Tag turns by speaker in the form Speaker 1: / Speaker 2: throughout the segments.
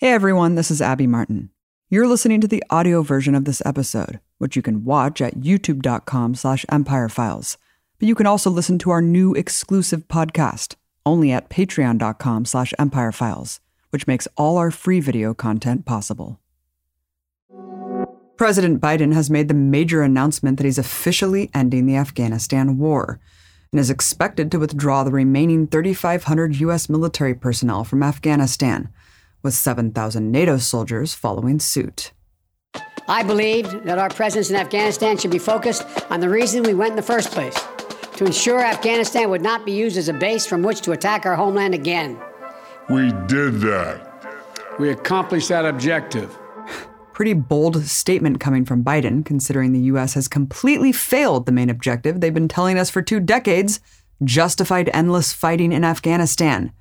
Speaker 1: Hey everyone, this is Abby Martin. You're listening to the audio version of this episode, which you can watch at youtube.com slash empirefiles. But you can also listen to our new exclusive podcast, only at patreon.com slash empirefiles, which makes all our free video content possible. President Biden has made the major announcement that he's officially ending the Afghanistan war and is expected to withdraw the remaining 3,500 U.S. military personnel from Afghanistan – with 7,000 NATO soldiers following suit.
Speaker 2: I believed that our presence in Afghanistan should be focused on the reason we went in the first place to ensure Afghanistan would not be used as a base from which to attack our homeland again.
Speaker 3: We did that.
Speaker 4: We accomplished that objective.
Speaker 1: Pretty bold statement coming from Biden, considering the U.S. has completely failed the main objective they've been telling us for two decades justified endless fighting in Afghanistan,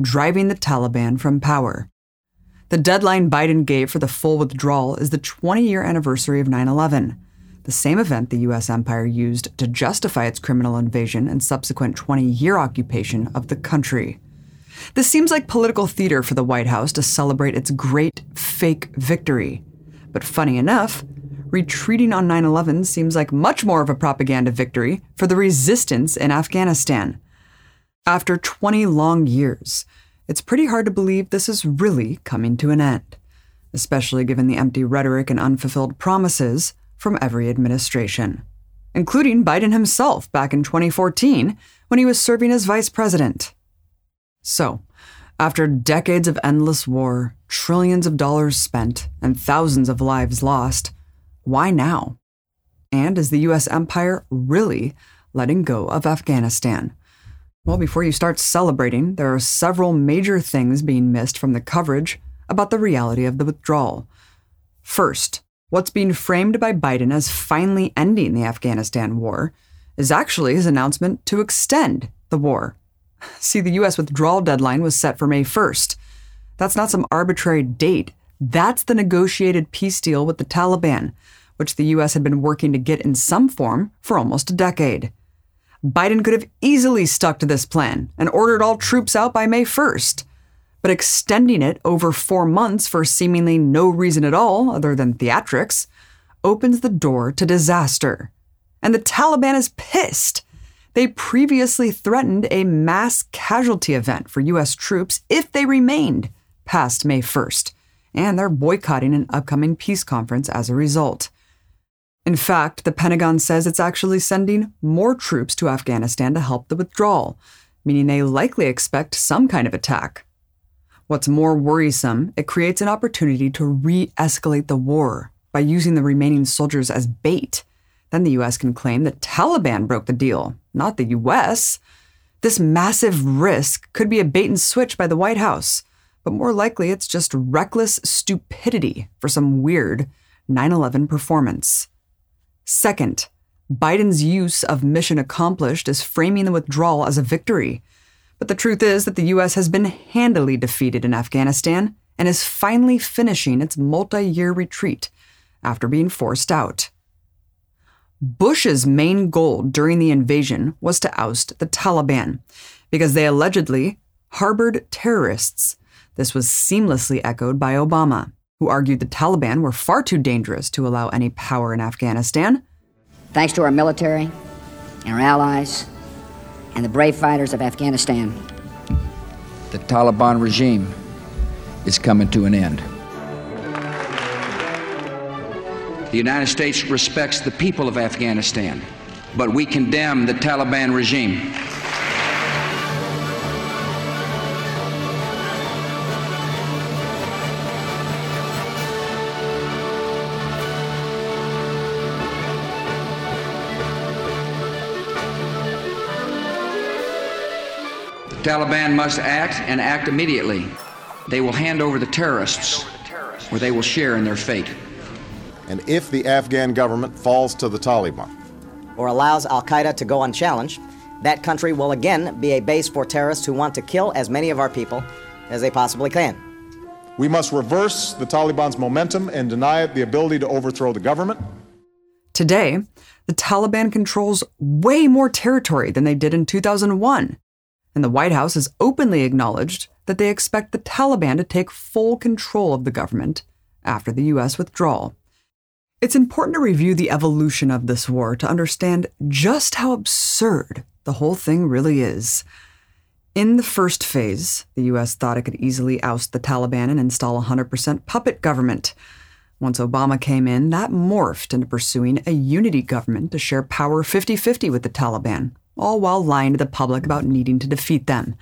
Speaker 1: driving the Taliban from power. The deadline Biden gave for the full withdrawal is the 20 year anniversary of 9 11, the same event the U.S. empire used to justify its criminal invasion and subsequent 20 year occupation of the country. This seems like political theater for the White House to celebrate its great fake victory. But funny enough, retreating on 9 11 seems like much more of a propaganda victory for the resistance in Afghanistan. After 20 long years, it's pretty hard to believe this is really coming to an end, especially given the empty rhetoric and unfulfilled promises from every administration, including Biden himself back in 2014 when he was serving as vice president. So, after decades of endless war, trillions of dollars spent, and thousands of lives lost, why now? And is the US empire really letting go of Afghanistan? Well, before you start celebrating, there are several major things being missed from the coverage about the reality of the withdrawal. First, what's being framed by Biden as finally ending the Afghanistan war is actually his announcement to extend the war. See, the U.S. withdrawal deadline was set for May 1st. That's not some arbitrary date. That's the negotiated peace deal with the Taliban, which the U.S. had been working to get in some form for almost a decade. Biden could have easily stuck to this plan and ordered all troops out by May 1st. But extending it over four months for seemingly no reason at all other than theatrics opens the door to disaster. And the Taliban is pissed. They previously threatened a mass casualty event for U.S. troops if they remained past May 1st, and they're boycotting an upcoming peace conference as a result. In fact, the Pentagon says it's actually sending more troops to Afghanistan to help the withdrawal, meaning they likely expect some kind of attack. What's more worrisome, it creates an opportunity to re escalate the war by using the remaining soldiers as bait. Then the US can claim that Taliban broke the deal, not the US. This massive risk could be a bait and switch by the White House, but more likely it's just reckless stupidity for some weird 9 11 performance. Second, Biden's use of mission accomplished is framing the withdrawal as a victory. But the truth is that the U.S. has been handily defeated in Afghanistan and is finally finishing its multi year retreat after being forced out. Bush's main goal during the invasion was to oust the Taliban because they allegedly harbored terrorists. This was seamlessly echoed by Obama who argued the Taliban were far too dangerous to allow any power in Afghanistan.
Speaker 2: Thanks to our military and our allies and the brave fighters of Afghanistan,
Speaker 5: the Taliban regime is coming to an end. The United States respects the people of Afghanistan, but we condemn the Taliban regime. Taliban must act and act immediately. They will hand over the terrorists, or they will share in their fate.
Speaker 6: And if the Afghan government falls to the Taliban,
Speaker 7: or allows Al Qaeda to go unchallenged, that country will again be a base for terrorists who want to kill as many of our people as they possibly can.
Speaker 6: We must reverse the Taliban's momentum and deny it the ability to overthrow the government.
Speaker 1: Today, the Taliban controls way more territory than they did in 2001 and the White House has openly acknowledged that they expect the Taliban to take full control of the government after the U.S. withdrawal. It's important to review the evolution of this war to understand just how absurd the whole thing really is. In the first phase, the US thought it could easily oust the Taliban and install a 100% puppet government. Once Obama came in, that morphed into pursuing a unity government to share power 50 50 with the Taliban, all while lying to the public about needing to defeat them.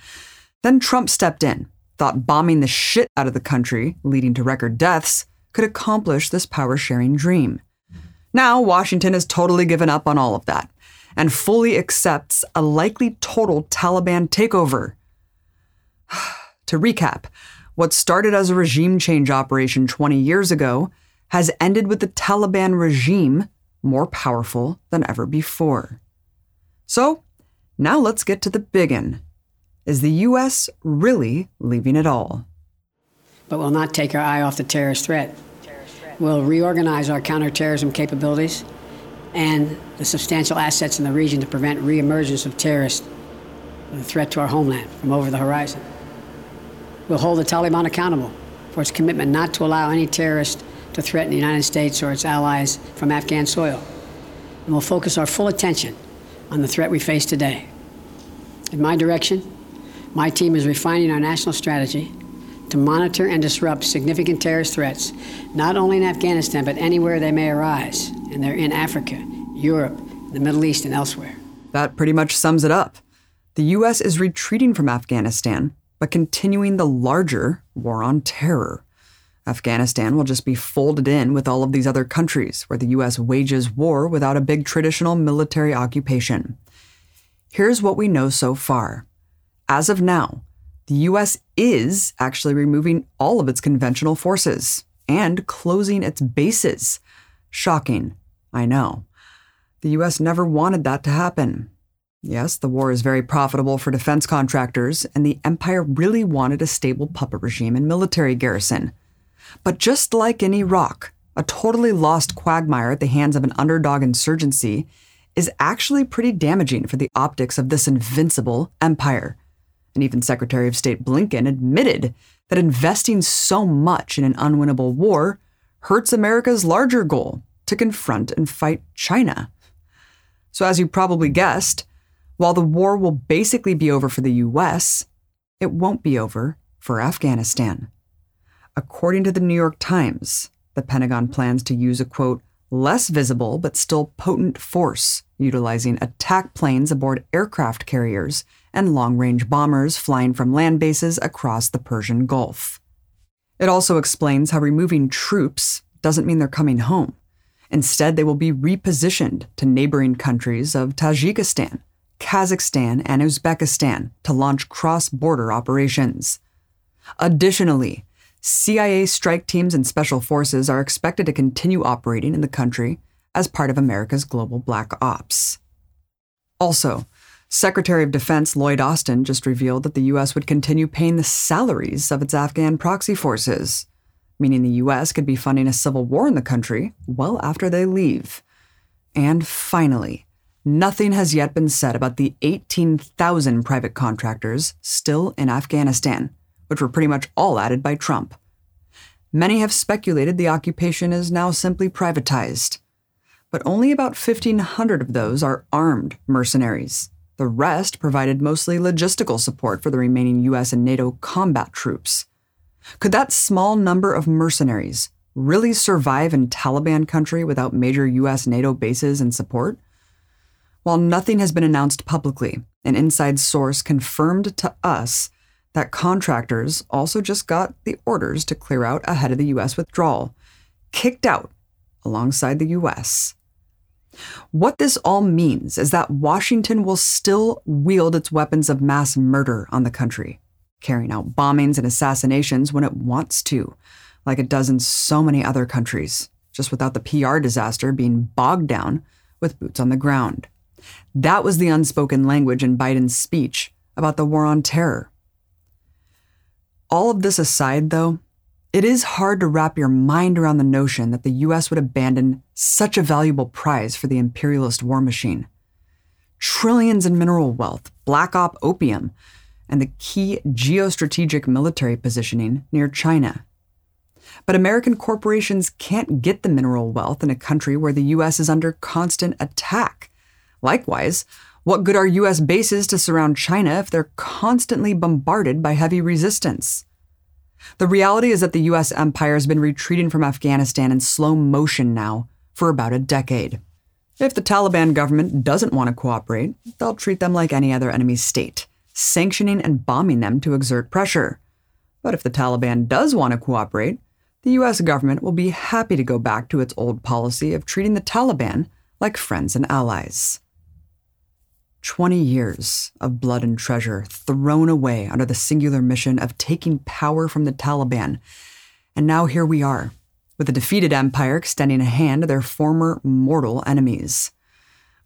Speaker 1: Then Trump stepped in, thought bombing the shit out of the country, leading to record deaths, could accomplish this power sharing dream. Now, Washington has totally given up on all of that and fully accepts a likely total Taliban takeover. to recap, what started as a regime change operation 20 years ago has ended with the Taliban regime more powerful than ever before. So, now let's get to the big one. Is the U.S. really leaving it all?
Speaker 2: But we'll not take our eye off the terrorist threat. We'll reorganize our counterterrorism capabilities and the substantial assets in the region to prevent reemergence of terrorists a threat to our homeland from over the horizon. We'll hold the Taliban accountable for its commitment not to allow any terrorist to threaten the United States or its allies from Afghan soil. And we'll focus our full attention on the threat we face today. In my direction, my team is refining our national strategy to monitor and disrupt significant terrorist threats, not only in Afghanistan, but anywhere they may arise. And they're in Africa, Europe, the Middle East, and elsewhere.
Speaker 1: That pretty much sums it up. The U.S. is retreating from Afghanistan, but continuing the larger war on terror. Afghanistan will just be folded in with all of these other countries where the U.S. wages war without a big traditional military occupation. Here's what we know so far. As of now, the U.S. is actually removing all of its conventional forces and closing its bases. Shocking, I know. The U.S. never wanted that to happen. Yes, the war is very profitable for defense contractors, and the empire really wanted a stable puppet regime and military garrison. But just like in Iraq, a totally lost quagmire at the hands of an underdog insurgency is actually pretty damaging for the optics of this invincible empire. And even Secretary of State Blinken admitted that investing so much in an unwinnable war hurts America's larger goal to confront and fight China. So, as you probably guessed, while the war will basically be over for the US, it won't be over for Afghanistan. According to the New York Times, the Pentagon plans to use a quote, less visible but still potent force, utilizing attack planes aboard aircraft carriers and long range bombers flying from land bases across the Persian Gulf. It also explains how removing troops doesn't mean they're coming home. Instead, they will be repositioned to neighboring countries of Tajikistan, Kazakhstan, and Uzbekistan to launch cross border operations. Additionally, CIA strike teams and special forces are expected to continue operating in the country as part of America's global black ops. Also, Secretary of Defense Lloyd Austin just revealed that the U.S. would continue paying the salaries of its Afghan proxy forces, meaning the U.S. could be funding a civil war in the country well after they leave. And finally, nothing has yet been said about the 18,000 private contractors still in Afghanistan which were pretty much all added by Trump. Many have speculated the occupation is now simply privatized. But only about 1,500 of those are armed mercenaries. The rest provided mostly logistical support for the remaining US and NATO combat troops. Could that small number of mercenaries really survive in Taliban country without major US NATO bases and support? While nothing has been announced publicly, an inside source confirmed to us that contractors also just got the orders to clear out ahead of the U.S. withdrawal, kicked out alongside the U.S. What this all means is that Washington will still wield its weapons of mass murder on the country, carrying out bombings and assassinations when it wants to, like it does in so many other countries, just without the PR disaster being bogged down with boots on the ground. That was the unspoken language in Biden's speech about the war on terror all of this aside, though, it is hard to wrap your mind around the notion that the US would abandon such a valuable prize for the imperialist war machine. Trillions in mineral wealth, black op opium, and the key geostrategic military positioning near China. But American corporations can't get the mineral wealth in a country where the U.S. is under constant attack. Likewise, what good are U.S. bases to surround China if they're constantly bombarded by heavy resistance? The reality is that the U.S. empire has been retreating from Afghanistan in slow motion now for about a decade. If the Taliban government doesn't want to cooperate, they'll treat them like any other enemy state, sanctioning and bombing them to exert pressure. But if the Taliban does want to cooperate, the US government will be happy to go back to its old policy of treating the Taliban like friends and allies. 20 years of blood and treasure thrown away under the singular mission of taking power from the Taliban. And now here we are, with a defeated empire extending a hand to their former mortal enemies.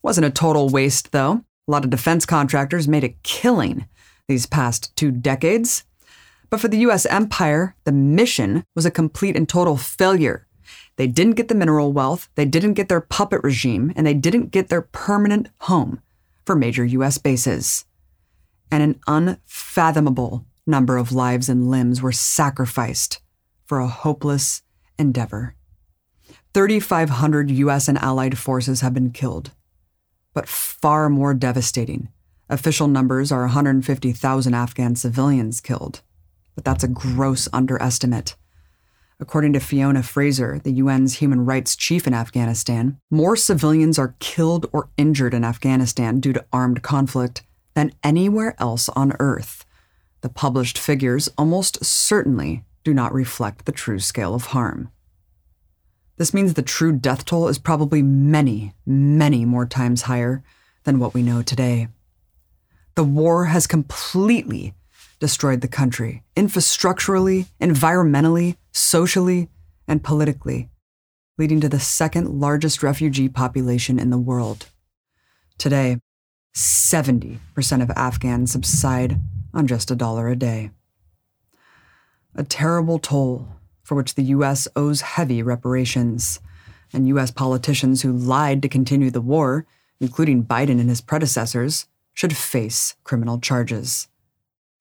Speaker 1: Wasn't a total waste, though. A lot of defense contractors made a killing these past two decades. But for the US empire, the mission was a complete and total failure. They didn't get the mineral wealth, they didn't get their puppet regime, and they didn't get their permanent home for major US bases. And an unfathomable number of lives and limbs were sacrificed for a hopeless endeavor. 3,500 US and Allied forces have been killed. But far more devastating, official numbers are 150,000 Afghan civilians killed but that's a gross underestimate. According to Fiona Frazer, the UN's human rights chief in Afghanistan, more civilians are killed or injured in Afghanistan due to armed conflict than anywhere else on Earth. The published figures almost certainly do not reflect the true scale of harm. This means the true death toll is probably many, many more times higher than what we know today. The war has completely destroyed the country, infrastructurally, environmentally, socially, and politically, leading to the second largest refugee population in the world. Today, 70% of Afghans subside on just a dollar a day. A terrible toll for which the U.S. owes heavy reparations, and U.S. politicians who lied to continue the war, including Biden and his predecessors, should face criminal charges.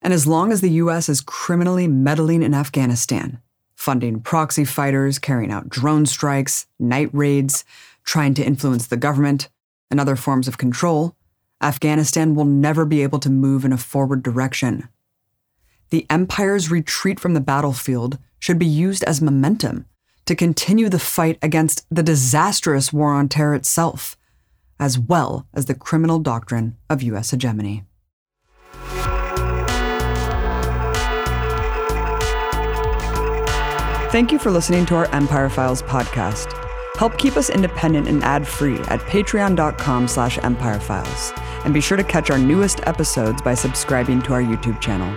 Speaker 1: And as long as the US is criminally meddling in Afghanistan, funding proxy fighters, carrying out drone strikes, night raids, trying to influence the government, and other forms of control, Afghanistan will never be able to move in a forward direction. The empire's retreat from the battlefield should be used as momentum to continue the fight against the disastrous war on terror itself, as well as the criminal doctrine of U.S. hegemony. Thank you for listening to our Empire Files podcast. Help keep us independent and ad-free at patreon.com slash empirefiles. And be sure to catch our newest episodes by subscribing to our YouTube channel.